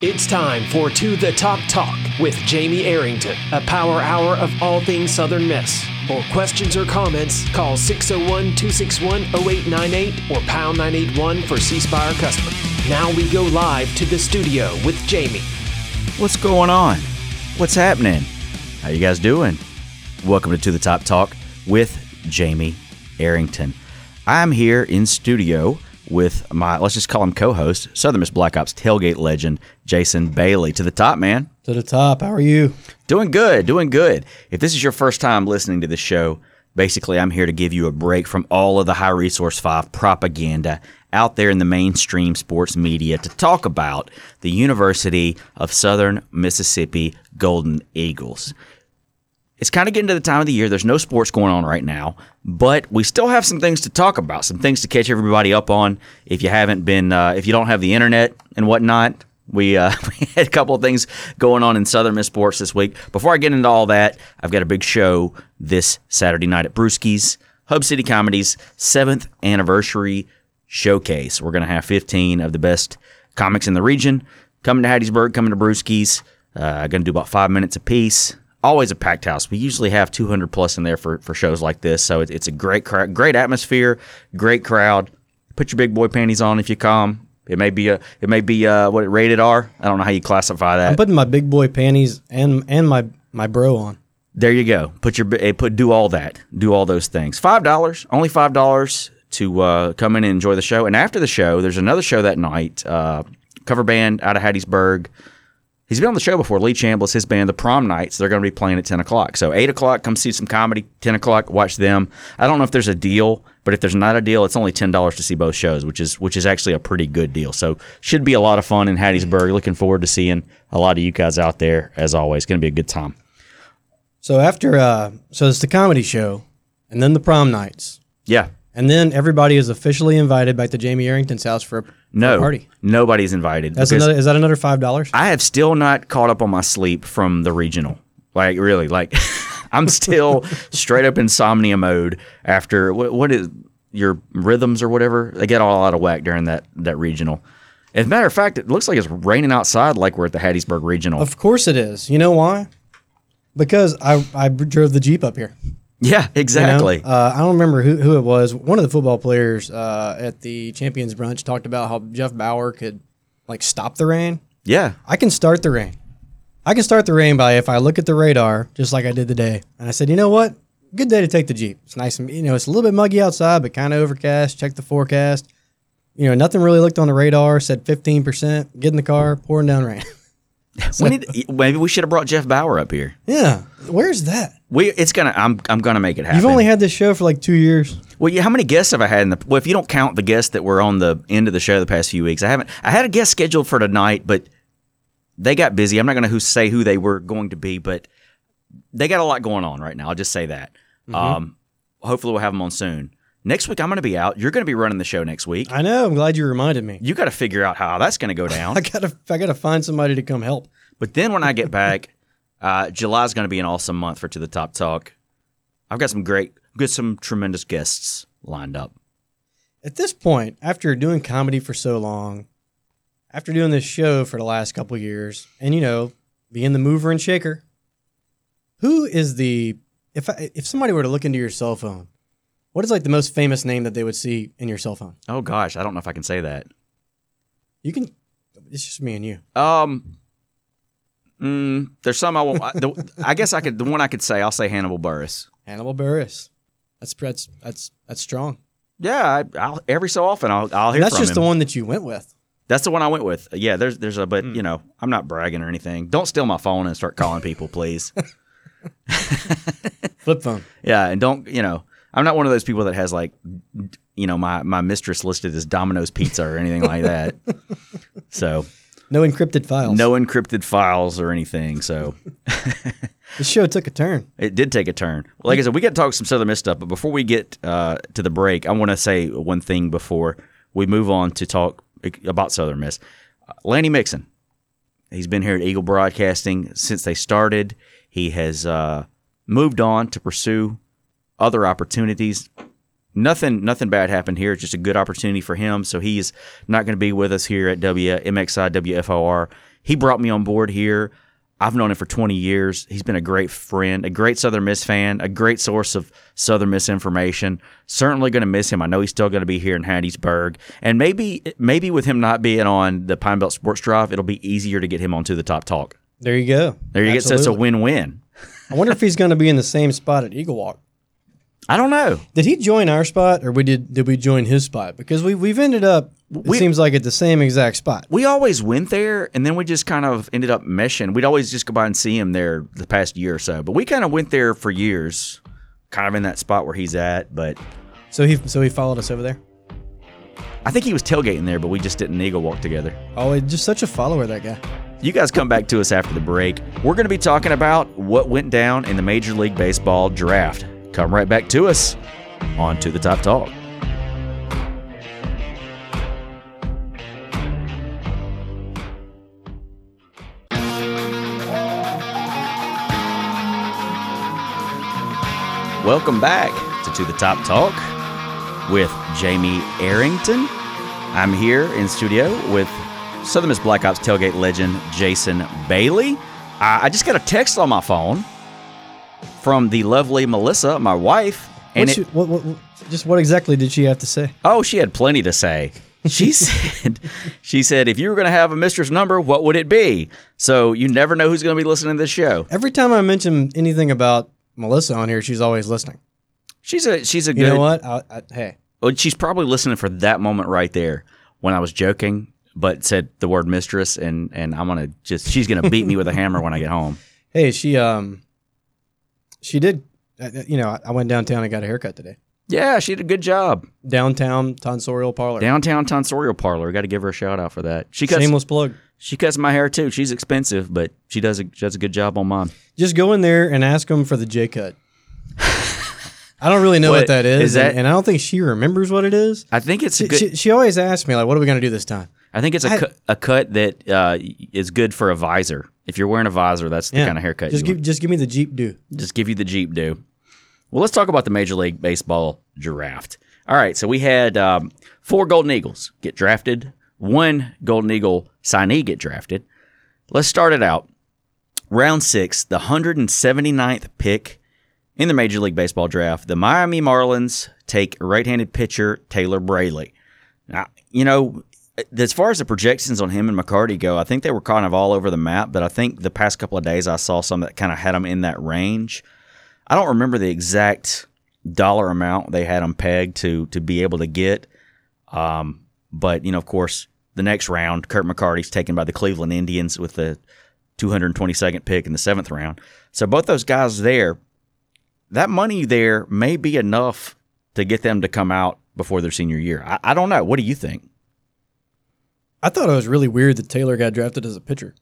It's time for To the Top Talk with Jamie Arrington, a power hour of all things Southern Miss. For questions or comments, call 601 261 0898 or pound 981 for C Spire customers. Now we go live to the studio with Jamie. What's going on? What's happening? How you guys doing? Welcome to To the Top Talk with Jamie Arrington. I'm here in studio with my, let's just call him co host, Southern Miss Black Ops tailgate legend, Jason Bailey. To the top, man. To the top. How are you? Doing good, doing good. If this is your first time listening to the show, basically I'm here to give you a break from all of the high resource five propaganda out there in the mainstream sports media to talk about the University of Southern Mississippi Golden Eagles it's kind of getting to the time of the year. There's no sports going on right now, but we still have some things to talk about, some things to catch everybody up on. If you haven't been, uh, if you don't have the internet and whatnot, we, uh, we had a couple of things going on in Southern Miss Sports this week. Before I get into all that, I've got a big show this Saturday night at Brewski's, Hub City Comedy's seventh anniversary showcase. We're going to have 15 of the best comics in the region coming to Hattiesburg, coming to Brewski's. Uh, going to do about five minutes a piece always a packed house. We usually have 200 plus in there for, for shows like this, so it, it's a great crowd, great atmosphere, great crowd. Put your big boy panties on if you come. It may be a it may be uh what rated R. I don't know how you classify that. I'm putting my big boy panties and and my my bro on. There you go. Put your eh, put do all that. Do all those things. Five dollars, only five dollars to uh, come in and enjoy the show. And after the show, there's another show that night. Uh, cover band out of Hattiesburg. He's been on the show before. Lee Chambliss, his band, the Prom Nights, they're going to be playing at 10 o'clock. So 8 o'clock, come see some comedy. 10 o'clock, watch them. I don't know if there's a deal, but if there's not a deal, it's only $10 to see both shows, which is which is actually a pretty good deal. So should be a lot of fun in Hattiesburg. Looking forward to seeing a lot of you guys out there, as always. Going to be a good time. So after, uh, so it's the comedy show and then the prom nights. Yeah. And then everybody is officially invited back to Jamie Arrington's house for a no, party. Nobody's invited. That's another. Is that another five dollars? I have still not caught up on my sleep from the regional. Like really, like I'm still straight up insomnia mode after what, what is your rhythms or whatever. They get all out of whack during that that regional. As a matter of fact, it looks like it's raining outside, like we're at the Hattiesburg Regional. Of course it is. You know why? Because I I drove the jeep up here. Yeah, exactly. You know? uh, I don't remember who, who it was. One of the football players uh, at the Champions Brunch talked about how Jeff Bower could like stop the rain. Yeah, I can start the rain. I can start the rain by if I look at the radar, just like I did today, and I said, you know what? Good day to take the Jeep. It's nice and you know it's a little bit muggy outside, but kind of overcast. Check the forecast. You know, nothing really looked on the radar. Said fifteen percent. Get in the car, pouring down rain. so, we need, maybe we should have brought Jeff Bower up here. Yeah, where's that? We it's gonna I'm I'm gonna make it happen. You've only had this show for like two years. Well, yeah. How many guests have I had in the? Well, if you don't count the guests that were on the end of the show the past few weeks, I haven't. I had a guest scheduled for tonight, but they got busy. I'm not gonna who say who they were going to be, but they got a lot going on right now. I'll just say that. Mm-hmm. Um, hopefully, we'll have them on soon. Next week, I'm going to be out. You're going to be running the show next week. I know. I'm glad you reminded me. You got to figure out how that's going to go down. I got to. I got to find somebody to come help. But then when I get back, uh, July is going to be an awesome month for To the Top Talk. I've got some great, got some tremendous guests lined up. At this point, after doing comedy for so long, after doing this show for the last couple years, and you know, being the mover and shaker, who is the if I, if somebody were to look into your cell phone, what is like the most famous name that they would see in your cell phone? Oh gosh, I don't know if I can say that. You can. It's just me and you. Um, Mm, there's some I won't. I, the, I guess I could. The one I could say, I'll say Hannibal Buress. Hannibal Buress. That's that's that's that's strong. Yeah, I, will every so often I'll I'll hear. that's just him. the one that you went with. That's the one I went with. Yeah, there's there's a but mm. you know I'm not bragging or anything. Don't steal my phone and start calling people, please. Flip phone. Yeah, and don't you know I'm not one of those people that has like you know my my mistress listed as Domino's Pizza or anything like that. So no encrypted files. No encrypted files or anything. So the show took a turn. It did take a turn. Like I said, we got to talk some Southern Miss stuff, but before we get uh, to the break, I want to say one thing before we move on to talk about Southern Miss. Uh, Lanny Mixon, he's been here at Eagle Broadcasting since they started. He has uh, moved on to pursue other opportunities nothing nothing bad happened here. It's just a good opportunity for him. So he's not going to be with us here at WMXI WFOR. He brought me on board here. I've known him for 20 years. He's been a great friend, a great Southern Miss fan, a great source of Southern Miss information. Certainly going to miss him. I know he's still going to be here in Hattiesburg, and maybe maybe with him not being on the Pine Belt Sports Drive, it'll be easier to get him onto the Top Talk. There you go. There you get. So it's a win-win. I wonder if he's going to be in the same spot at Eagle Walk. I don't know. Did he join our spot, or we did? Did we join his spot? Because we we've ended up. It We- seems like at the same exact spot. We always went there, and then we just kind of ended up meshing. We'd always just go by and see him there the past year or so. But we kind of went there for years, kind of in that spot where he's at. But So he so he followed us over there. I think he was tailgating there, but we just didn't eagle walk together. Oh, he's just such a follower, that guy. You guys come back to us after the break. We're going to be talking about what went down in the Major League Baseball draft. Come right back to us on To the Top Talk. Welcome back to To the Top Talk with Jamie Arrington. I'm here in studio with Southern Miss Black Ops tailgate legend Jason Bailey. I I just got a text on my phone from the lovely Melissa, my wife, and it, what, what, just what exactly did she have to say? oh, she had plenty to say. She said, she said, if you were going to have a mistress number, what would it be? So you never know who's going to be listening to this show. Every time I mention anything about Melissa on here, she's always listening. She's a she's a good. You know what? I, I, hey, Well, she's probably listening for that moment right there when I was joking, but said the word mistress, and and I'm gonna just she's gonna beat me with a hammer when I get home. hey, she um, she did. uh, You know, I- went downtown and got a haircut today. Yeah, she did a good job. Downtown tonsorial parlor. Downtown Tonsorial Parlor. Got to give her a shout out for that. She cuts Shameless plug. she cuts my hair too. She's expensive, but she does a, she does a good job on mine. Just go in there and ask them for the J cut. I don't really know what, What- that is, is that- and, and I don't think she remembers what it is. I think it's a She, good. she, she always asks me like, "What are we going to do this time?" I think it's a I- cut, a cut that uh, is good for a visor. If you're wearing a visor, that's the kind of haircut. Just you give just give me the Jeep do. just give you the Jeep do. Well, let's talk about the Major League Baseball draft. All right, so we had um, four Golden Eagles get drafted, one Golden Eagle signee get drafted. Let's start it out. Round six, the 179th pick in the Major League Baseball draft. The Miami Marlins take right handed pitcher Taylor Braley. Now, you know, as far as the projections on him and McCarty go, I think they were kind of all over the map, but I think the past couple of days I saw some that kind of had them in that range. I don't remember the exact dollar amount they had them pegged to to be able to get. Um, but you know, of course, the next round, Kirk McCarty's taken by the Cleveland Indians with the 222nd pick in the seventh round. So both those guys there, that money there may be enough to get them to come out before their senior year. I, I don't know. What do you think? I thought it was really weird that Taylor got drafted as a pitcher.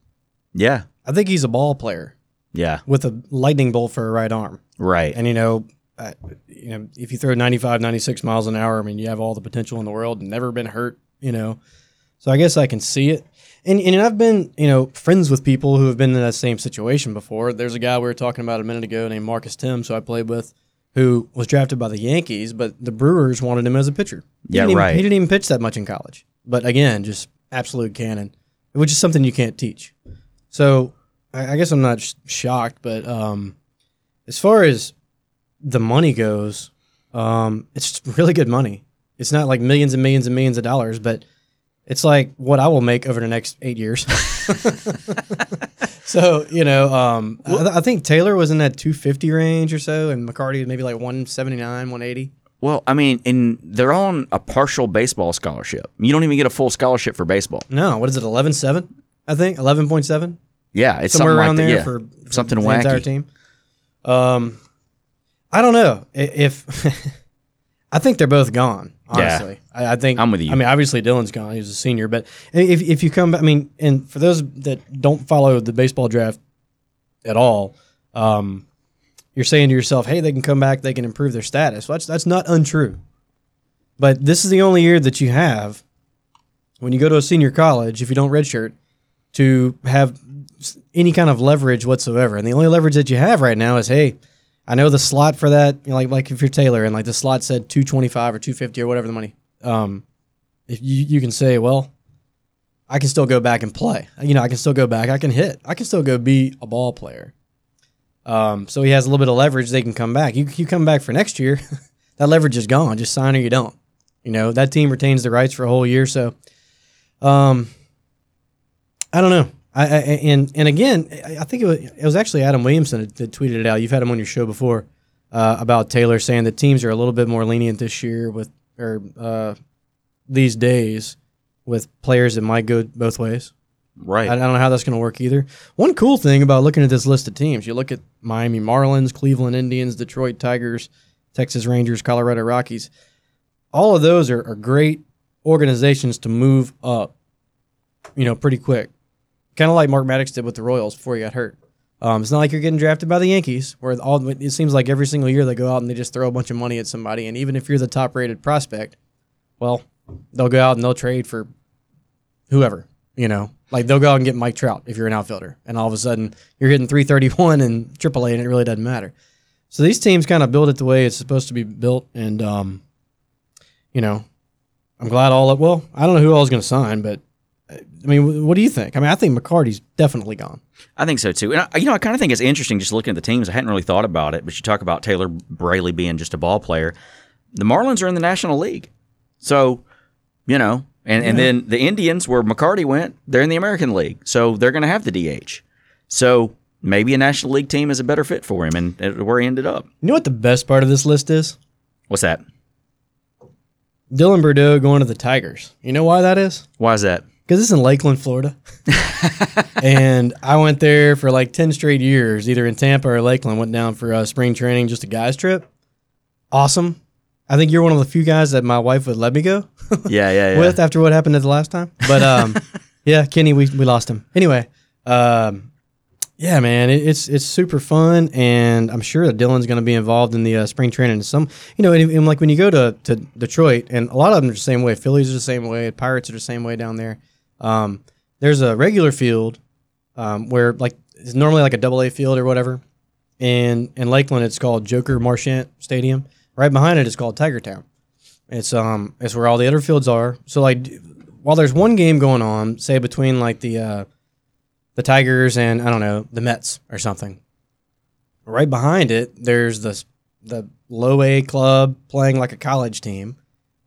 Yeah, I think he's a ball player yeah, with a lightning bolt for a right arm. right. And you know, uh, you know, if you throw 95, 96 miles an hour, I mean, you have all the potential in the world never been hurt, you know. So I guess I can see it. And and I've been, you know, friends with people who have been in that same situation before. There's a guy we were talking about a minute ago named Marcus Timms, who I played with, who was drafted by the Yankees, but the Brewers wanted him as a pitcher. He Yeah, didn't even- right. He didn't even pitch that much in college. But again, just absolute cannon, which is something you can't teach. So I, I guess I'm not sh- shocked, but um, as far as the money goes, um, it's really good money. It's not like millions and millions and millions of dollars, but it's like what I will make over the next eight years. so you know, um, I, th- I think Taylor was in that 250 range or so, and McCarty maybe like 179, 180. Well, I mean, and they're on a partial baseball scholarship. You don't even get a full scholarship for baseball. No, what is it? 11.7? I think 11.7. Yeah, it's somewhere around like there. Yeah. for, for something the entire wacky. team. Um, I don't know if I think they're both gone. Yeah. Honestly, I, I think I'm with you. I mean, obviously Dylan's gone; he's a senior. But if if you come, back, I mean, and for those that don't follow the baseball draft at all, um, you're saying to yourself, "Hey, they can come back; they can improve their status." Well, that's that's not untrue. But this is the only year that you have when you go to a senior college, if you don't redshirt, to have any kind of leverage whatsoever. And the only leverage that you have right now is, hey, I know the slot for that, you know, like like if you're Taylor and like the slot said 225 or 250 or whatever the money. Um, if you you can say, well, I can still go back and play. You know, I can still go back. I can hit. I can still go be a ball player. Um, so he has a little bit of leverage. They can come back. You you come back for next year, that leverage is gone. Just sign or you don't. You know that team retains the rights for a whole year. So, um, I don't know. I, I and and again, I think it was, it was actually Adam Williamson that, tweeted it out. You've had him on your show before uh, about Taylor saying that teams are a little bit more lenient this year with or uh, these days with players that might go both ways. Right. I, don't know how that's going to work either. One cool thing about looking at this list of teams, you look at Miami Marlins, Cleveland Indians, Detroit Tigers, Texas Rangers, Colorado Rockies. All of those are, are great organizations to move up, you know, pretty quick. Kind of like Mark Maddox did with the Royals before he got hurt. Um, it's not like you're getting drafted by the Yankees, where all it seems like every single year they go out and they just throw a bunch of money at somebody, and even if you're the top rated prospect, well, they'll go out and they'll trade for whoever, you know. Like they'll go out and get Mike Trout if you're an outfielder, and all of a sudden you're hitting 331 in AAA, and it really doesn't matter. So these teams kind of build it the way it's supposed to be built, and um, you know, I'm glad all of, well, I don't know who all is going to sign, but I mean, what do you think? I mean, I think McCarty's definitely gone. I think so too. And I, you know, I kind of think it's interesting just looking at the teams. I hadn't really thought about it, but you talk about Taylor Braley being just a ball player. The Marlins are in the National League, so you know, and and then the Indians, where McCarty went, they're in the American League, so they're going to have the DH. So maybe a National League team is a better fit for him, and where he ended up. You know what the best part of this list is? What's that? Dylan Burdeaux going to the Tigers. You know why that is? Why is that? Because it's in Lakeland, Florida. and I went there for like 10 straight years, either in Tampa or Lakeland. Went down for uh, spring training, just a guy's trip. Awesome. I think you're one of the few guys that my wife would let me go Yeah, yeah, yeah. with after what happened at the last time. But um, yeah, Kenny, we, we lost him. Anyway, um, yeah, man, it, it's it's super fun, and I'm sure that Dylan's going to be involved in the uh, spring training. And some, you know, and, and like when you go to, to Detroit, and a lot of them are the same way. Phillies are the same way. Pirates are the same way down there. Um, there's a regular field um, where like it's normally like a double A field or whatever. And in Lakeland, it's called Joker Marchant Stadium. Right behind it is called Tiger Town. It's um it's where all the other fields are. So like while there's one game going on, say between like the uh, the Tigers and I don't know the Mets or something, right behind it there's the the low A club playing like a college team.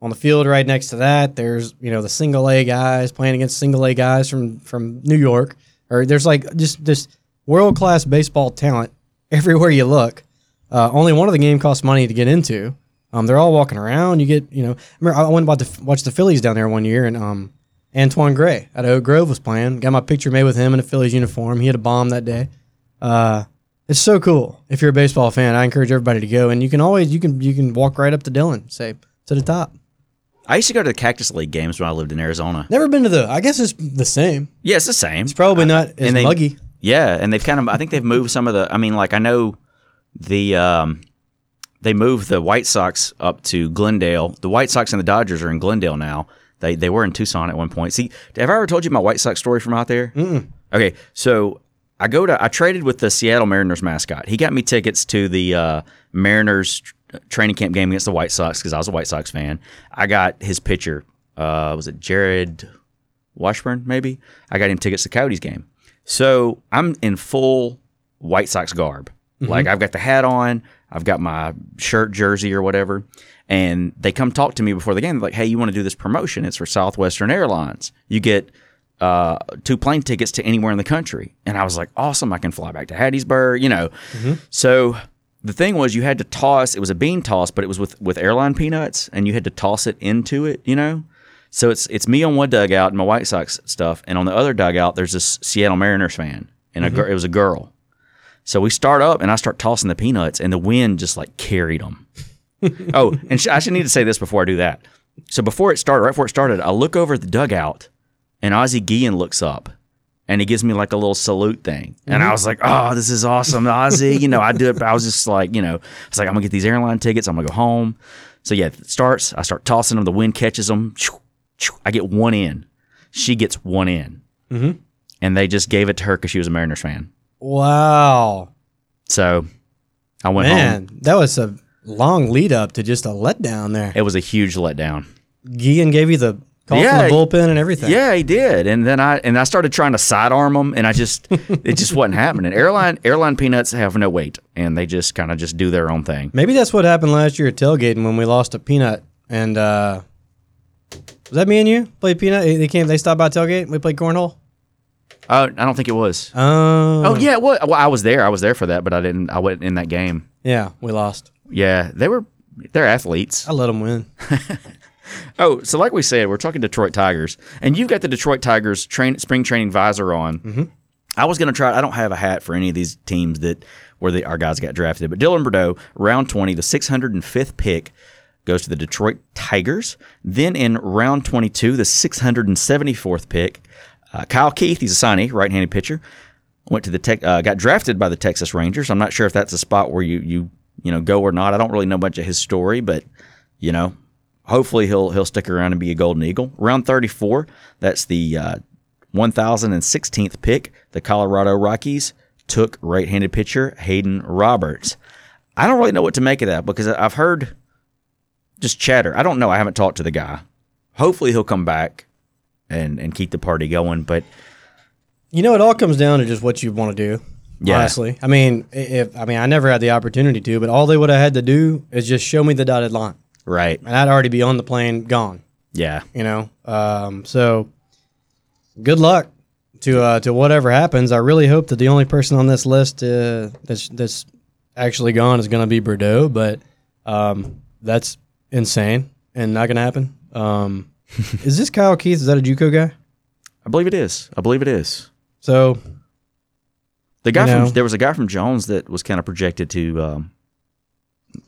On the field right next to that, there's you know the single A guys playing against single A guys from from New York. Or there's like just this world class baseball talent everywhere you look. Uh, only one of the game costs money to get into. Um, they're all walking around. You get, you know, I I went about to watch the Phillies down there one year, and um, Antoine Gray at Oak Grove was playing. Got my picture made with him in a Phillies uniform. He had a bomb that day. Uh, it's so cool. If you're a baseball fan, I encourage everybody to go. And you can always you can you can walk right up to Dylan, say to the top. I used to go to the Cactus League games when I lived in Arizona. Never been to the. I guess it's the same. Yeah, it's the same. It's probably not as and they- muggy. Yeah, and they've kind of I think they've moved some of the I mean like I know the um they moved the White Sox up to Glendale. The White Sox and the Dodgers are in Glendale now. They they were in Tucson at one point. See, have I ever told you my White Sox story from out there? Mm-mm. Okay, so I go to I traded with the Seattle Mariners mascot. He got me tickets to the uh, Mariners training camp game against the White Sox because I was a White Sox fan. I got his pitcher. Uh, was it Jarrod Washburn? Maybe I got him tickets to Coyotes game. So I'm in full White Sox garb. Like I've got the hat on, I've got my shirt, jersey, or whatever. And they come talk to me before the game. They're like, hey, you want to do this promotion? It's for Southwestern Airlines. You get uh, two plane tickets to anywhere in the country. And I was like, awesome. I can fly back to Hattiesburg, you know. So the thing was, you had to toss, it was a bean toss, but it was with, with airline peanuts, and you had to toss it into it, you know. So it's it's me on one dugout and my White Sox stuff, and on the other dugout there's this Seattle Mariners fan, and a it was a girl. So we start up, and I start tossing the peanuts, and the wind just like carried them. oh, and sh- I should need to say this before I do that. So before it started, right before it started, I look over at the dugout, and Ozzie Guillen looks up, and he gives me like a little salute thing, and I was like, "Oh, this is awesome, Ozzie!" You know, I do it. but I was just like, you know, I was like, "I'm gonna get these airline tickets. I'm gonna go home." So yeah, it starts. I start tossing them. The wind catches them. I get one in. She gets one in, mm-hmm. and they just gave it to her because she was a Mariners fan. Wow, So I went home. man, that was a long lead up to just a letdown there. It was a huge letdown. Guillen gave you the Called Yeah, from the bullpen and everything. Yeah, he did. And then I and I started trying to sidearm him, and I just it just wasn't happening. Airline airline peanuts have no weight, and they just kind of just do their own thing. Maybe that's what happened last year at tailgating when we lost a peanut. And uh, was that me and you played peanut? They came. They stopped by tailgate. We played cornhole. Oh, I don't think it was. Oh, Oh yeah, well, well, I was there. I was there for that, but I didn't. I wasn't in that game. yeah. We lost. Yeah, they were. They're athletes. I let them win. Oh, so like we said, we're talking Detroit Tigers, and you've got the Detroit Tigers train spring training visor on. Mm-hmm. I was going to try. I don't have a hat for any of these teams that where the, our guys got drafted, but Dylan Burdeaux, round twenty, the six hundred and fifth pick, goes to the Detroit Tigers. Then in round twenty two, the six hundred and seventy fourth pick, uh, Kyle Keith, he's a signee, right handed pitcher, went to the tech, uh, got drafted by the Texas Rangers. I'm not sure if that's a spot where you you you know go or not. I don't really know much of his story, but you know hopefully he'll he'll stick around and be a golden eagle. Round 34, that's the uh, 1016th pick. The Colorado Rockies took right-handed pitcher Hayden Roberts. I don't really know what to make of that because I've heard just chatter. I don't know. I haven't talked to the guy. Hopefully he'll come back and and keep the party going. But You know, it all comes down to just what you want to do. Yeah. Honestly, I mean, i- if I mean, I never had the opportunity to, but all they would have had to do is just show me the dotted line, right, and I'd already be on the plane, gone. yeah, You know, um, so good luck to uh, to whatever happens. I really hope that the only person on this list uh, that's that's actually gone is going to be Burdeaux, but um, that's insane and not going to happen. Um, is this Kyle Keith? Is that a JUCO guy? I believe it is. I believe it is. So The guy You know. from there was a guy from Jones that was kind of projected to um,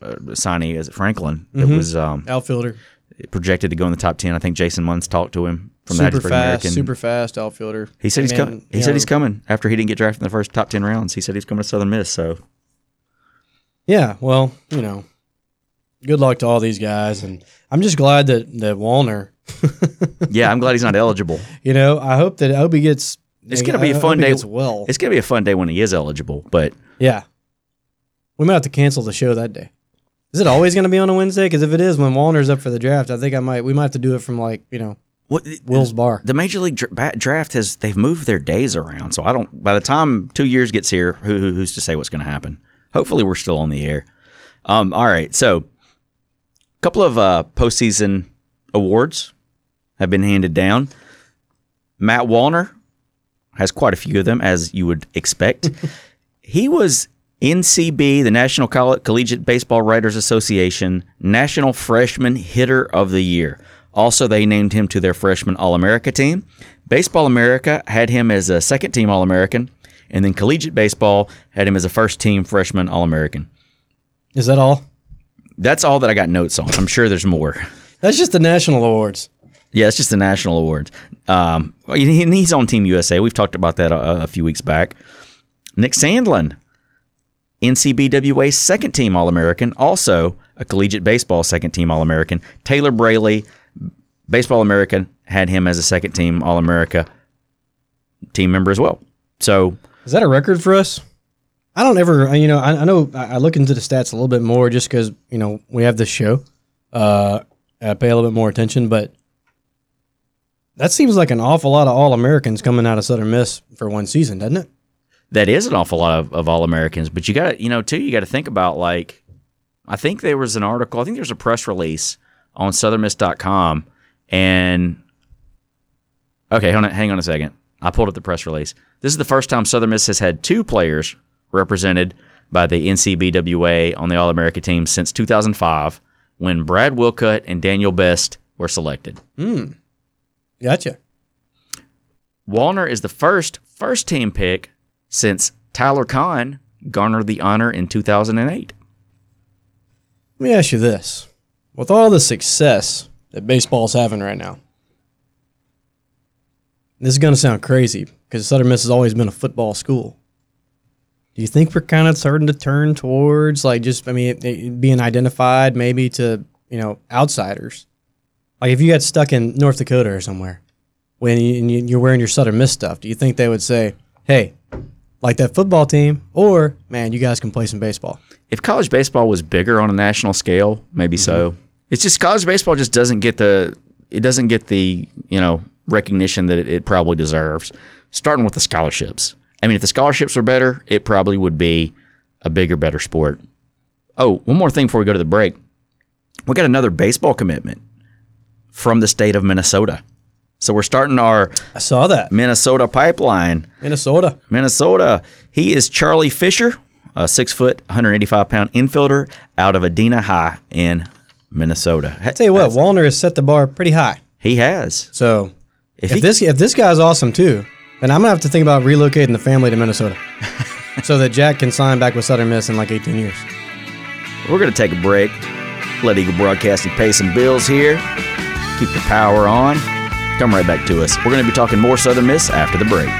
uh, signee as Franklin that Mhm. was um, outfielder, projected to go in the top ten. I think Jason Munz talked to him from the super Hattiesburg fast, American. super fast outfielder. he said he's coming. He you said know, he's coming after he didn't get drafted in the first top ten rounds. He said he's coming to Southern Miss. So Yeah, well, you know, good luck to all these guys, and I'm just glad that that Wallner. Yeah, I'm glad he's not eligible. You know, I hope that Obi gets. It's gonna be a fun day. well, It's gonna be a fun day when he is eligible. But yeah. We might have to cancel the show that day. Is it always going to be on a Wednesday? Because if it is, when Wallner's up for the draft, I think I might. We might have to do it from like you know what Will's bar. the major league dra- draft has they've moved their days around. So I don't. By the time two years gets here, who, who who's to say what's going to happen? Hopefully, we're still on the air. Um. All right. So, a couple of uh, postseason awards have been handed down. Matt Wallner has quite a few of them, as you would expect. he was NCB, the National Coll- Collegiate Baseball Writers Association, National Freshman Hitter of the Year. Also, they named him to their Freshman All America team. Baseball America had him as a second team All American, and then Collegiate Baseball had him as a first team Freshman All American. Is that all? That's all that I got notes on. I'm sure there's more. That's just the national awards. Yeah, it's just the national awards. Um, he- he's on Team USA. We've talked about that a, a few weeks back. Nick Sandlin, NCBWA second team All American, also a collegiate baseball second team All American. Taylor Braley, Baseball American, had him as a second team All America team member as well. So Is that a record for us? I don't ever, you know, I, I know I look into the stats a little bit more just because you know we have this show. Uh, I pay a little bit more attention, but that seems like an awful lot of All Americans coming out of Southern Miss for one season, doesn't it? that is an awful lot of, of All Americans. But you got to, you know, too, you got to think about like, I think there was an article, I think there was a press release on southernmiss.com. And, okay, hang on, hang on a second. I pulled up the press release. This is the first time Southern Miss has had two players represented by the NCBWA on the All America team since 2005 when Brad Wilcutt and Daniel Best were selected. Hmm. Gotcha. Wallner is the first first team pick since Tyler Kahn garnered the honor in 2008. Let me ask you this: with all the success that baseball's having right now, this is going to sound crazy because Southern Miss has always been a football school. Do you think we're kind of starting to turn towards like just, I mean, it, it being identified maybe to you know outsiders? Like if you got stuck in North Dakota or somewhere when you, you're wearing your Southern Miss stuff, do you think they would say, "Hey, like that football team," or "Man, you guys can play some baseball"? If college baseball was bigger on a national scale, maybe so. Mm-hmm. It's just college baseball just doesn't get the it doesn't get the you know recognition that it, it probably deserves. Starting with the scholarships. I mean, if the scholarships were better, it probably would be a bigger, better sport. Oh, one more thing before we go to the break. We got another baseball commitment from the state of Minnesota. So we're starting our I saw that. Minnesota pipeline. Minnesota. Minnesota. He is Charlie Fisher, a six foot, 185 pound infielder out of Edina High in Minnesota. I tell you what, Wallner has set the bar pretty high. He has. So If if, he- this if this guy's awesome too, then I'm gonna have to think about relocating the family to Minnesota, so that Jack can sign back with Southern Miss in like 18 years. We're going to take a break. Let Eagle Broadcasting pay some bills here. Keep the power on. Come right back to us. We're going to be talking more Southern Miss after the break.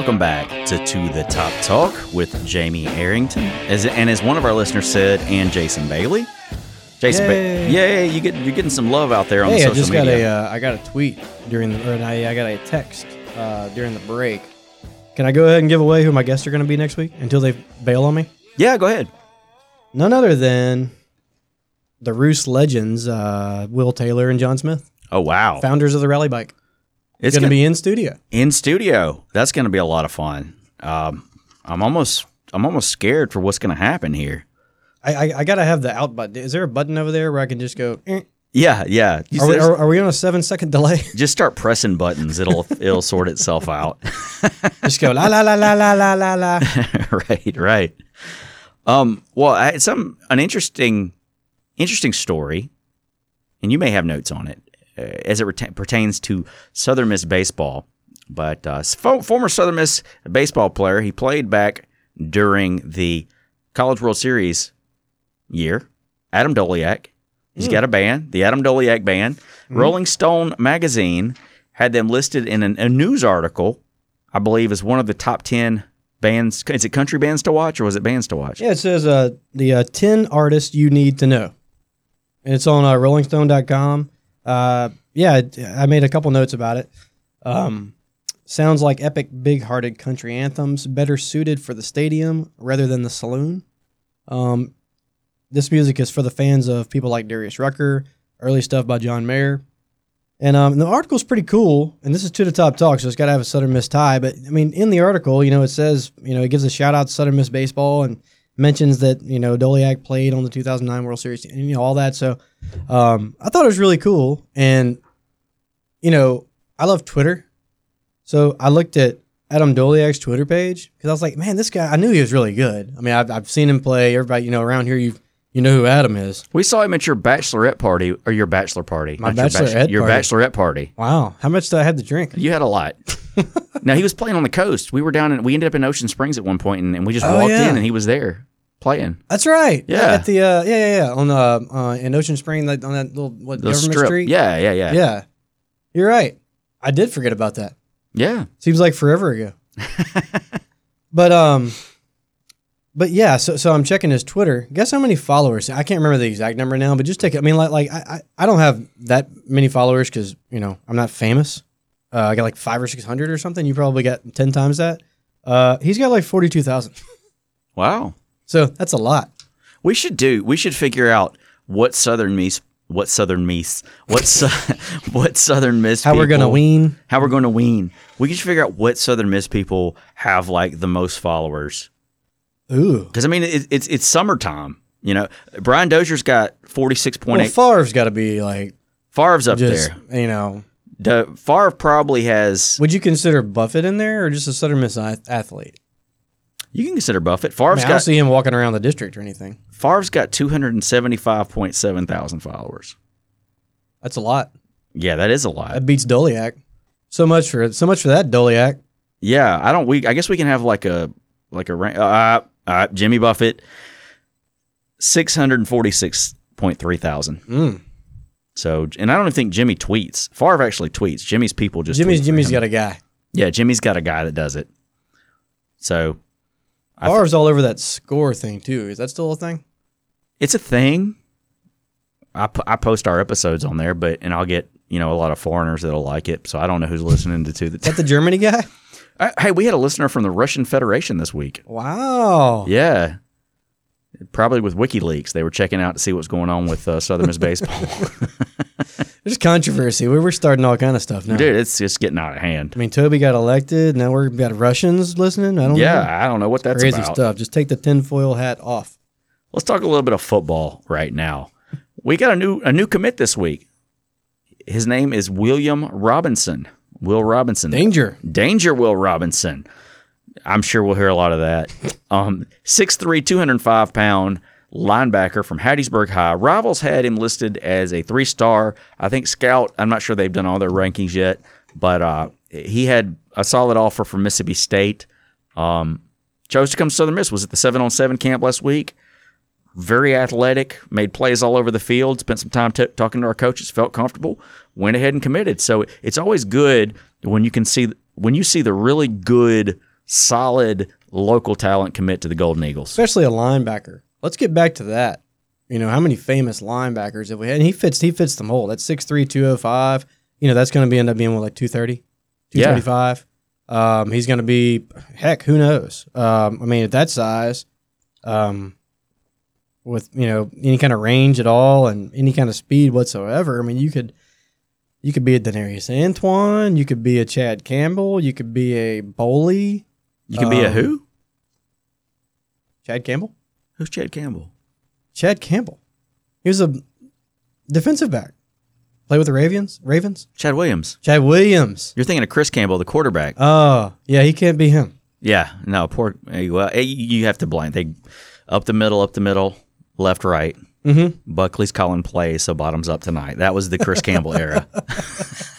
Welcome back to To the Top Talk with Jamie Arrington. As, and as one of our listeners said, and Jason Bailey. Jason, ba- Yay. yay! You get you're getting some love out there on Hey, the I social just got media. a uh, I got a tweet during the, or I, I got a text uh, during the break. Can I go ahead and give away who my guests are going to be next week until they bail on me? yeah, go ahead. None other than the Roos legends, uh, Will Taylor and John Smith, Oh wow! founders of the Rally Bike. It's going to be in studio. in studio. That's going to be a lot of fun. Um, I'm almost I'm almost scared for what's going to happen here. I, I, I got to have the out button. Is there a button over there where I can just go? eh? Yeah, yeah. Are we, are, are we on a seven second delay? just start pressing buttons. It'll it'll sort itself out. just go la la la la la la la la. right, right. Um, well, I, some an interesting interesting story, and you may have notes on it as it reta- pertains to Southern Miss baseball. But uh, fo- former Southern Miss baseball player, he played back during the College World Series year. Adam Doleac. He's got a band, the Adam Doleac Band. Rolling Stone magazine had them listed in an, a news article, I believe, as one of the top ten bands. Is it country bands to watch or was it bands to watch? Yeah, it says uh, the uh, 10 artists you need to know. And it's on uh, rollingstone.com. Uh, yeah, I made a couple notes about it. Um, sounds like epic, big hearted country anthems, better suited for the stadium rather than the saloon. Um, this music is for the fans of people like Darius Rucker, early stuff by John Mayer. And um, the article's pretty cool. And this is to the top talk, so it's got to have a Southern Miss tie. But I mean, in the article, you know, it says, you know, it gives a shout out to Southern Miss baseball and mentions that you know Doleac played on the 2009 World Series and you know all that. So um, I thought it was really cool. And you know, I love Twitter, so I looked at Adam Doleac's Twitter page because I was like, man, this guy. I knew he was really good. I mean, I've, I've seen him play. Everybody, you know, around here, you you know who Adam is. We saw him at your bachelorette party or your bachelor party. My not your bachelorette your party. bachelorette party. Wow, how much did I have to drink? You had a lot. now he was playing on the coast. We were down and we ended up in Ocean Springs at one point, and, and we just Oh, walked yeah. in and he was there playing. That's right. Yeah. at the uh, yeah yeah yeah on uh, uh in Ocean Spring like, on that little what The government strip. street. Yeah, yeah, yeah, yeah. You're right. I did forget about that. Yeah. Seems like forever ago. but um but yeah, so so I'm checking his Twitter. Guess how many followers? I can't remember the exact number now, but just take it. I mean, like like I I, I don't have that many followers because you know I'm not famous. Uh, I got like five or six hundred or something. You probably got ten times that. Uh, he's got like forty two thousand. Wow. So that's a lot. We should do. We should figure out what Southern Miss, what Southern Miss, what Su- what Southern Miss. How we're gonna wean? How we're going to wean. We should figure out what Southern Miss people have like the most followers. Ooh. Because I mean, it, it's it's summertime. You know, Brian Dozier's got forty six point Well, eight. Favre's got to be like Favre's up just there. you know. The Favre probably has. Would you consider Buffett in there or just a Southern Miss ath- athlete? You can consider Buffett. I, Favre's mean, I don't got see him walking around the district or anything. Favre's got two hundred and seventy five point seven thousand followers. That's a lot. Yeah, that is a lot. That beats Doleac. So much for so much for that Doleac. Yeah, I don't. We I guess we can have like a like a rank. Uh, uh, Jimmy Buffett, six hundred forty six point three thousand. Mm. So, and I don't even think Jimmy tweets. Favre actually tweets. Jimmy's people just Jimmy's Jimmy's got a guy. yeah. Jimmy's got a guy that does it. So I th- all over that score thing too. Is that still a thing? it's a thing. I, I post our episodes on there, but and I'll get you know a lot of foreigners that'll like it. So I don't know who's listening to, the. Is that the Germany guy? Uh, hey, we had a listener from the Russian Federation this week. Wow. Yeah. Probably with WikiLeaks, they were checking out to see what's going on with uh, Southern Miss baseball. There's controversy. We're, we're starting all kind of stuff now. Dude, it's just getting out of hand. I mean, Toby got elected. Now we've got Russians listening. I don't know. Yeah, I don't know what that's Crazy about. stuff. Just take the tinfoil hat off. Let's talk a little bit of football right now. We got a new a new commit this week. His name is William Robinson. Will Robinson. Danger. Danger Will Robinson. I'm sure we'll hear a lot of that. Um, 6'3", 205 pound linebacker from Hattiesburg High. Rivals had him listed as a three star. I think Scout. I'm not sure they've done all their rankings yet, but uh, he had a solid offer from Mississippi State. Um, chose to come to Southern Miss. Was at the seven on seven camp last week. Very athletic, made plays all over the field. Spent some time t- talking to our coaches. Felt comfortable. Went ahead and committed. So it's always good when you can see when you see the really good, solid local talent commit to the Golden Eagles. Especially a linebacker. Let's get back to that. You know, how many famous linebackers have we had? And he fits he fits the mold. That's 6'3", 205. You know, that's going to be end up being what, like 230, Yeah. Um, he's going to be, heck, who knows? Um, I mean, at that size, um, with, you know, any kind of range at all and any kind of speed whatsoever, I mean, you could you could be a Denarius Antoine, you could be a Chad Campbell, you could be a Boley. You can be a Um, who? Chad Campbell? Who's Chad Campbell? Chad Campbell. He was a defensive back. Play with the Ravens. Ravens. Chad Williams. Chad Williams. You're thinking of Chris Campbell, the quarterback. Oh, yeah, he can't be him. Yeah, no, poor. eh, Well, eh, you have to blame. They up the middle, up the middle, left, right. Mm-hmm. Buckley's calling plays, so bottoms up tonight. That was the Chris Campbell era.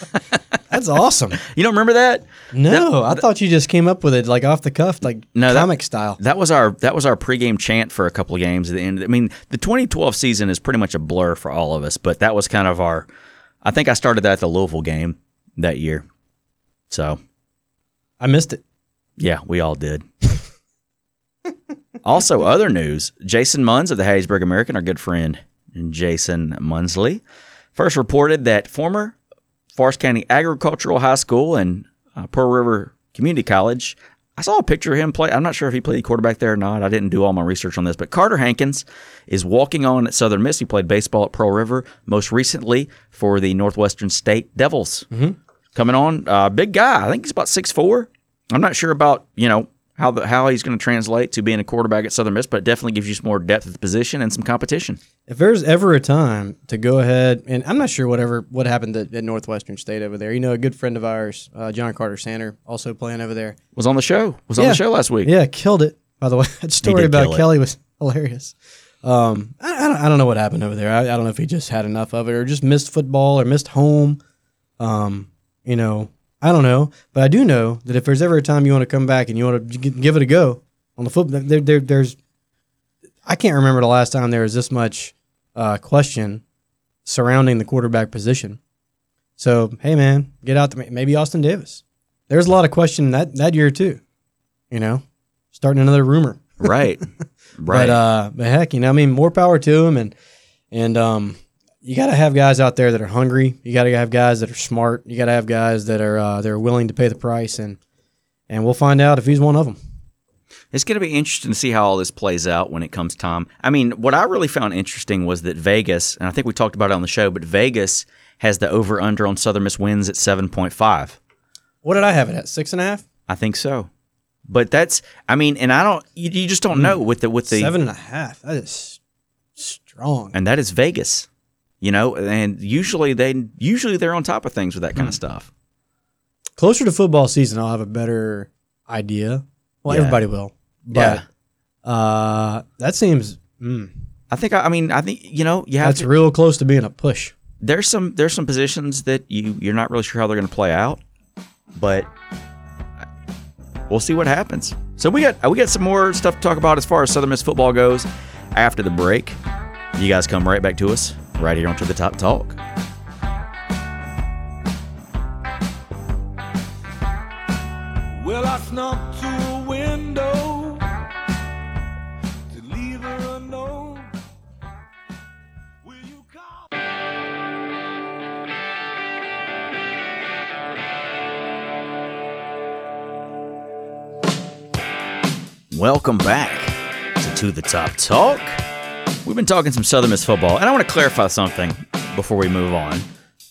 That's awesome. You don't remember that? No, I thought you just came up with it like off the cuff, like No, that- comic style. That was our that was our pregame chant for a couple of games at the end. I mean, the 2012 season is pretty much a blur for all of us, but that was kind of our. I think I started that at the Louisville game that year. So I missed it. yeah, we all did. also, other news: Jason Munz of the Hattiesburg American, our good friend Jason Munsley, first reported that former Forest County Agricultural High School and uh, Pearl River Community College. I saw a picture of him play. I'm not sure if he played quarterback there or not. I didn't do all my research on this, but Carter Hankins is walking on at Southern Miss. He played baseball at Pearl River most recently for the Northwestern State Devils. Coming on, uh, big guy. I think he's about six four. I'm not sure about you know how the, how he's going to translate to being a quarterback at Southern Miss, but it definitely gives you some more depth at the position and some competition. If there's ever a time to go ahead, and I'm not sure whatever what happened at, at Northwestern State over there. You know, a good friend of ours, uh, John Carter Sander, also playing over there. Was on the show. Was on the show last week. Yeah, killed it. By the way, that story did about. Kelly was hilarious. Um, I, I, don't, I don't know what happened over there. I, I don't know if he just had enough of it or just missed football or missed home. Um, you know, I don't know, but I do know that if there's ever a time you want to come back and you want to give it a go on the football, there, there, there's. I can't remember the last time there was this much uh, question surrounding the quarterback position. So hey, man, get out there. Maybe Austin Davis. There's a lot of question that that year too. You know, starting another rumor. Right. right. But uh, but heck, you know, I mean, more power to him, and and um, you got to have guys out there that are hungry. You got to have guys that are smart. You got to have guys that are uh, that are willing to pay the price, and and we'll find out if he's one of them. It's going to be interesting to see how all this plays out when it comes time. I mean, what I really found interesting was that Vegas, and I think we talked about it on the show, but Vegas has the over under on Southern Miss wins at 7.5. What did I have it at? Six and a half, I think so. But that's, I mean, and I don't, you, you just don't know with the, with the, seven and a half. That is strong. and that is Vegas, you know, and usually they, usually they're on top of things with that kind of stuff. Closer to football season, I'll have a better idea. Well, Yeah. everybody will. But uh, that seems. Mm, I think, I, I mean, I think, you know, you have that's to, real close to being a push. there's some there's some positions that you you're not really sure how they're going to play out, but we'll see what happens. So we got we got some more stuff to talk about as far as Southern Miss football goes after the break. You guys come right back to us right here on To the Top Talk. Well, I snuck to a window to leave her alone. Welcome back to To the Top Talk. We've been talking some Southern Miss football, and I want to clarify something before we move on.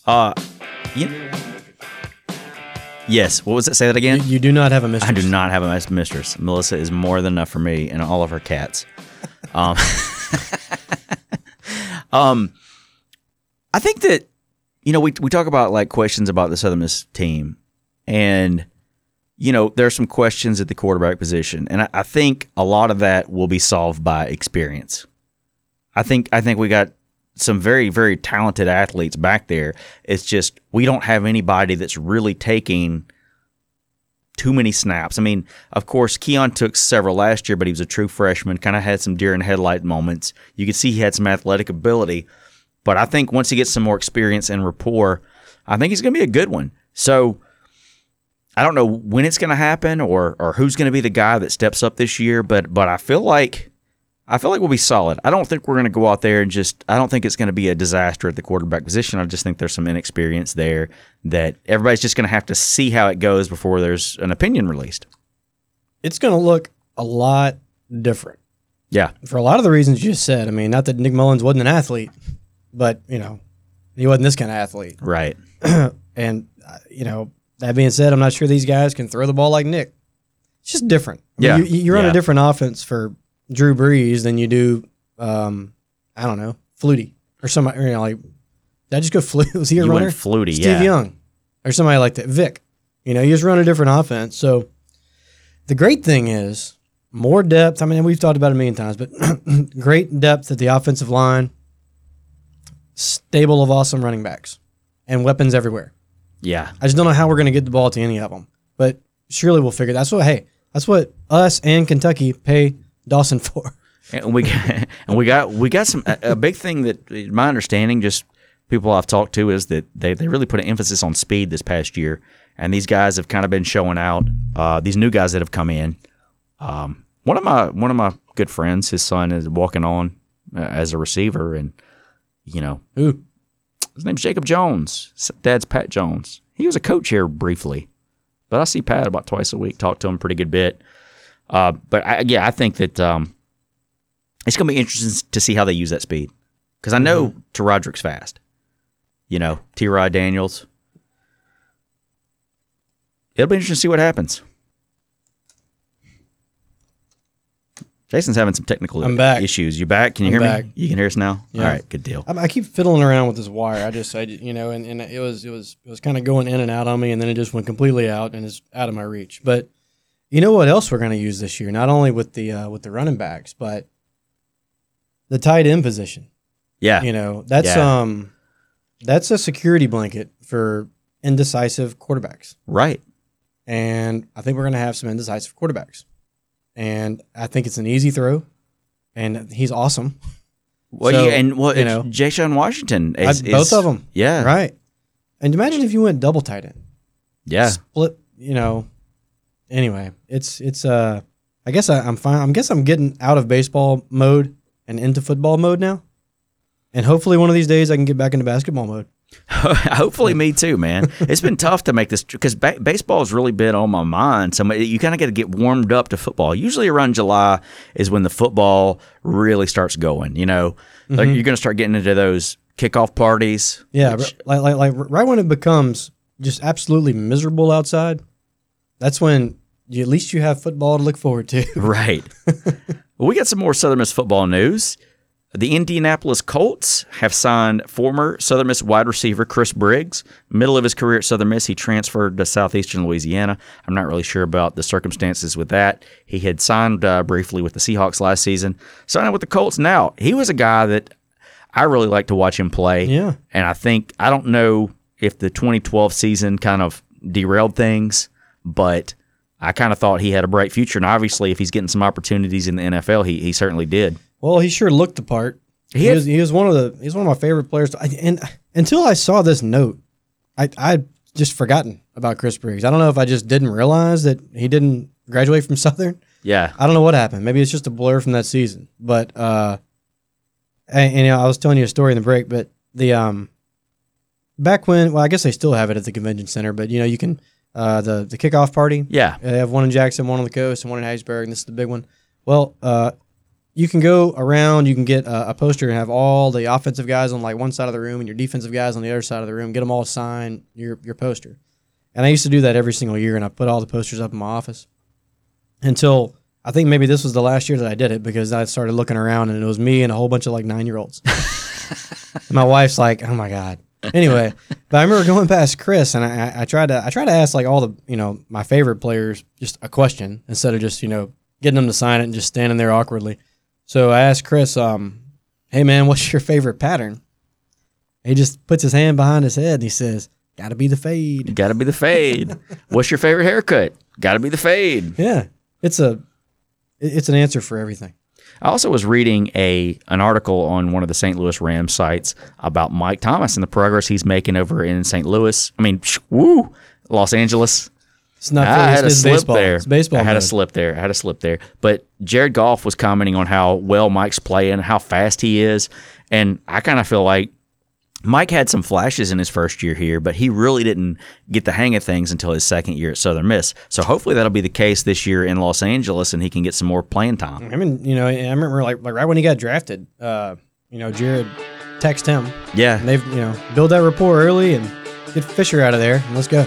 Uh, you, yes, what was it? Say that again. You do not have a mistress. I do not have a mistress. Melissa is more than enough for me and all of her cats. Um, um, I think that you know we we talk about like questions about the Southern Miss team, and you know there are some questions at the quarterback position, and I, I think a lot of that will be solved by experience. I think I think we got some very very talented athletes back there. It's just we don't have anybody that's really taking too many snaps. I mean, of course, Keon took several last year, but he was a true freshman. Kind of had some deer in headlight moments. You could see he had some athletic ability, but I think once he gets some more experience and rapport, I think he's going to be a good one. So. I don't know when it's going to happen or or who's going to be the guy that steps up this year, but but I feel like I feel like we'll be solid. I don't think we're going to go out there and just. I don't think it's going to be a disaster at the quarterback position. I just think there's some inexperience there that everybody's just going to have to see how it goes before there's an opinion released. It's going to look a lot different Yeah, for a lot of the reasons you just said. I mean, not that Nick Mullins wasn't an athlete, but you know, he wasn't this kind of athlete. right. And uh, you know, that being said, I'm not sure these guys can throw the ball like Nick. It's just different. I mean, Yeah. you, you run Yeah. a different offense for Drew Brees than you do. Um, I don't know, Flutie or somebody. You know, like did I just go Flutie? Was he a You runner? went Flutie, Steve yeah. Young or somebody like that. Vic. You know, you just run a different offense. So the great thing is more depth. I mean, we've talked about it a million times, but great depth at the offensive line, stable of awesome running backs, and weapons everywhere. Yeah, I just don't know how we're going to get the ball to any of them, but surely we'll figure. That's what. Hey, that's what us and Kentucky pay Dawson for. and we got, and we got we got some a, a big thing that my understanding just people I've talked to is that they, they really put an emphasis on speed this past year. And these guys have kind of been showing out uh, these new guys that have come in. Um, one of my one of my good friends his son is walking on uh, as a receiver and you know Ooh, his name's Jacob Jones. Dad's Pat Jones. He was a coach here briefly but I see Pat about twice a week talk to him pretty good bit uh, but I, yeah I think that um, it's going to be interesting to see how they use that speed because I know to Roderick's fast. You know, T. Rod Daniels. It'll be interesting to see what happens. Jason's having some technical issues. You back? Can you I'm hear back. me? You can hear us now. Yeah. All right, good deal. I, I keep fiddling around with this wire. I just, I, you know, and, and it was, it was, it was kind of going in and out on me, and then it just went completely out and it's out of my reach. But you know what else we're going to use this year? Not only with the uh, with the running backs, but the tight end position. Yeah, You know, that's Yeah. um, that's a security blanket for indecisive quarterbacks. right. and I think we're going to have some indecisive quarterbacks. And I think it's an easy throw, and he's awesome. Well, So, yeah, and well, you know, Jay Sean Washington is, I- both is- of them, Yeah, right? And imagine if you went double tight end, Yeah, split. You know, anyway, it's it's uh, I guess I, I'm fine. I guess I'm getting out of baseball mode and into football mode now, and hopefully one of these days I can get back into basketball mode. Hopefully, me too, man. It's been tough to make this because ba- baseball has really been on my mind. So you kind of got to get warmed up to football. Usually around July is when the football really starts going. You know, like you're going to start getting into those kickoff parties. Yeah, which- like, like like right when it becomes just absolutely miserable outside, that's when at least you have football to look forward to. right. well, we got some more Southern Miss football news. The Indianapolis Colts have signed former Southern Miss wide receiver Chris Briggs. Middle of his career at Southern Miss, he transferred to southeastern Louisiana. I'm not really sure about the circumstances with that. He had signed uh, briefly with the Seahawks last season, signing with the Colts now. He was a guy that I really like to watch him play. Yeah. And I think, I don't know if the 2012 season kind of derailed things, but I kind of thought he had a bright future. And obviously, if he's getting some opportunities in the NFL, he, he certainly did. Well, he sure looked the part. He He, had- was, he was one of the he's one of my favorite players. I, and until I saw this note, I I just forgotten about Chris Briggs. I don't know if I just didn't realize that he didn't graduate from Southern. Yeah. I don't know what happened. Maybe it's just a blur from that season. But uh, and, and, you know, I was telling you a story in the break, but the um, back when well, I guess they still have it at the convention center, but you know, you can uh the the kickoff party. Yeah. They have one in Jackson, one on the coast, and one in Hattiesburg, and this is the big one. Well, uh, you can go around. You can get a, a poster and have all the offensive guys on like one side of the room and your defensive guys on the other side of the room. Get them all sign your your poster. And I used to do that every single year, and I put all the posters up in my office until I think maybe this was the last year that I did it because I started looking around and it was me and a whole bunch of like nine year olds. my wife's like, "Oh my god." Anyway, but I remember going past Chris and I, I- I tried to I tried to ask like all the you know my favorite players just a question instead of just you know getting them to sign it and just standing there awkwardly. So I asked Chris, um, "Hey man, what's your favorite pattern?" He just puts his hand behind his head and he says, "Got to be the fade." Got to be the fade. What's your favorite haircut? Got to be the fade. Yeah, it's a it's an answer for everything. I also was reading a an article on one of the St. Louis Rams sites about Mike Thomas and the progress he's making over in St. Louis. I mean, woo, Los Angeles. It's not I had a slip baseball. there. It's baseball. I had a slip there. I had a slip there. But Jared Goff was commenting on how well Mike's playing, how fast he is, and I kind of feel like Mike had some flashes in his first year here, but he really didn't get the hang of things until his second year at Southern Miss. So hopefully that'll be the case this year in Los Angeles, and he can get some more playing time. I mean, you know, I remember like, like right when he got drafted, uh, you know, Jared text him. Yeah, they've, you know, build that rapport early and get Fisher out of there and let's go.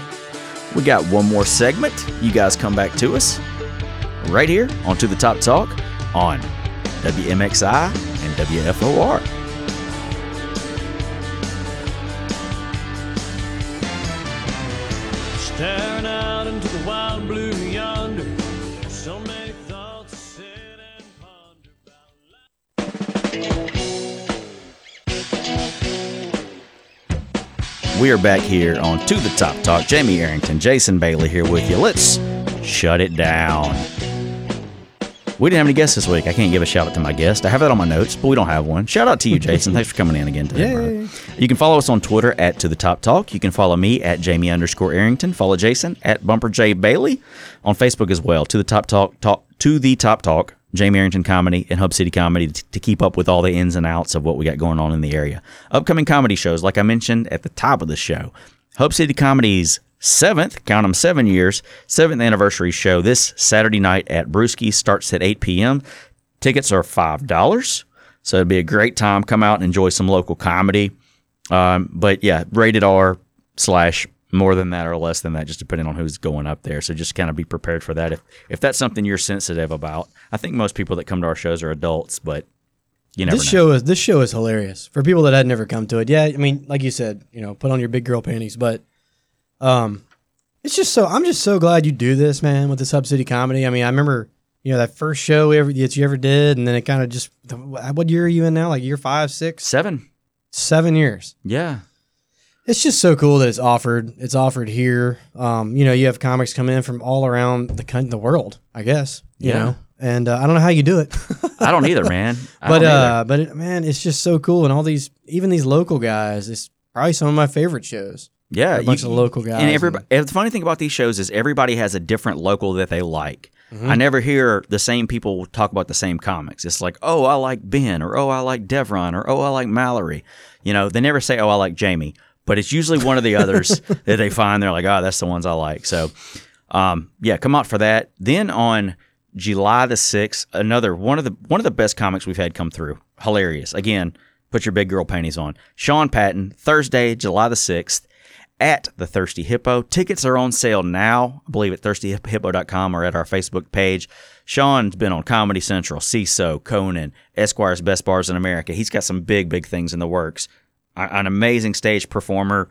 We got one more segment. You guys come back to us right here on To the Top Talk on WMXI and WFOR. Staring out into the wild blue yonder. So many thoughts sit and ponder about. We are back here on To the Top Talk. Jamie Arrington, Jason Bailey here with you. Let's shut it down. We didn't have any guests this week. I can't give a shout out to my guest. I have that on my notes, but we don't have one. Shout out to you, Jason. Thanks for coming in again today, brother. You can follow us on Twitter at To The Top Talk. You can follow me at Jamie underscore Arrington. Follow Jason at Bumper J Bailey on Facebook as well. To the Top Talk, talk to the Top Talk, Jamie Arrington Comedy and Hub City Comedy to, to keep up with all the ins and outs of what we got going on in the area. Upcoming comedy shows, like I mentioned at the top of the show, Hub City Comedy's seventh, count them seven years, seventh anniversary show this Saturday night at Brewski starts at 8 p.m. Tickets are five dollars, so it'd be a great time. Come out and enjoy some local comedy. Um, but yeah, rated R slash more than that or less than that, just depending on who's going up there. So just kind of be prepared for that. If if that's something you're sensitive about, I think most people that come to our shows are adults, but you never This know. show is this show is hilarious for people that had never come to it. Yeah, I mean, like you said, you know, put on your big girl panties, but um, it's just so I'm just so glad you do this, man, with this Hub City comedy. I mean, I remember you know that first show ever, that you ever did, and then it kind of just what year are you in now? Like year five, six, Seven, seven years. yeah, It's just so cool that it's offered. It's offered here. Um, you know, you have comics come in from all around the the world. I guess you Yeah. know, and uh, I don't know how you do it. I don't either, man. I but uh, but it, man, it's just so cool, and all these, even these local guys, it's probably some of my favorite shows. Yeah, a bunch of local guys And everybody. And the funny thing about these shows is everybody has a different local that they like. Mm-hmm. I never hear the same people talk about the same comics. It's like, oh, I like Ben, or oh, I like Devron, or oh, I like Mallory. You know, they never say, oh, I like Jamie, but it's usually one of the others that they find. They're like, oh, that's the ones I like. So, um, yeah, come out for that. Then on July the sixth, another one of the one of the best comics we've had come through. Hilarious. Again, put your big girl panties on. Sean Patton, Thursday, July the sixth at the Thirsty Hippo. Tickets are on sale now, I believe at thirstyhippo.com or at our Facebook page. Sean's been on Comedy Central, Seeso, Conan, Esquire's Best Bars in America. He's got some big, big things in the works. An amazing stage performer.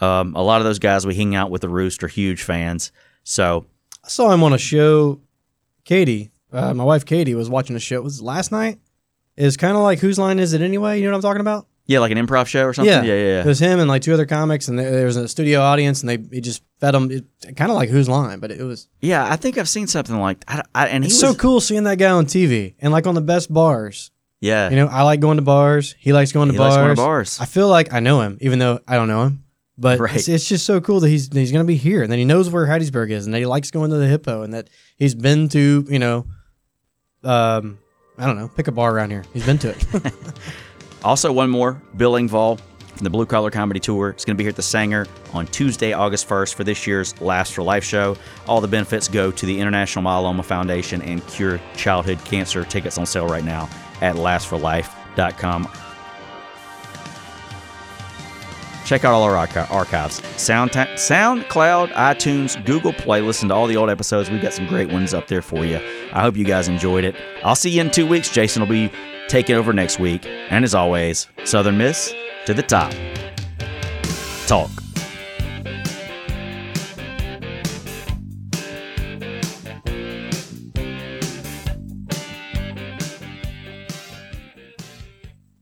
Um, a lot of those guys we hang out with the Roost are huge fans. So, I saw him on a show. Katie, uh, my wife Katie, was watching a show. It was last night. Is kind of like whose line is it anyway? You know what I'm talking about? Yeah, like an improv show or something. Yeah, yeah, yeah. It was him and like two other comics, and there, there was a studio audience, and they he just fed them. It, kind of like Whose line, but it was. Yeah, I think I've seen something like I, I, and It's was so cool seeing that guy on TV and like on the best bars. Yeah, You know, I like going to bars. He likes going to He bars. likes going to bars. I feel like I know him, even though I don't know him. But Right. it's, it's just so cool that he's he's going to be here, and that he knows where Hattiesburg is, and that he likes going to the Hippo, and that he's been to you know, um, I don't know, pick a bar around here. He's been to it. Also, one more Bill Engvall from the Blue Collar Comedy Tour. It's going to be here at the Saenger on Tuesday, August 1st for this year's Last for Life show. All the benefits go to the International Myeloma Foundation and Cure Childhood Cancer. Tickets on sale right now at lastforlife.com. Check out all our archives. Sound SoundCloud, iTunes, Google Play. Listen to all the old episodes. We've got some great ones up there for you. I hope you guys enjoyed it. I'll see you in two weeks. Jason will be taking over next week. And as always, Southern Miss to the top. Talk.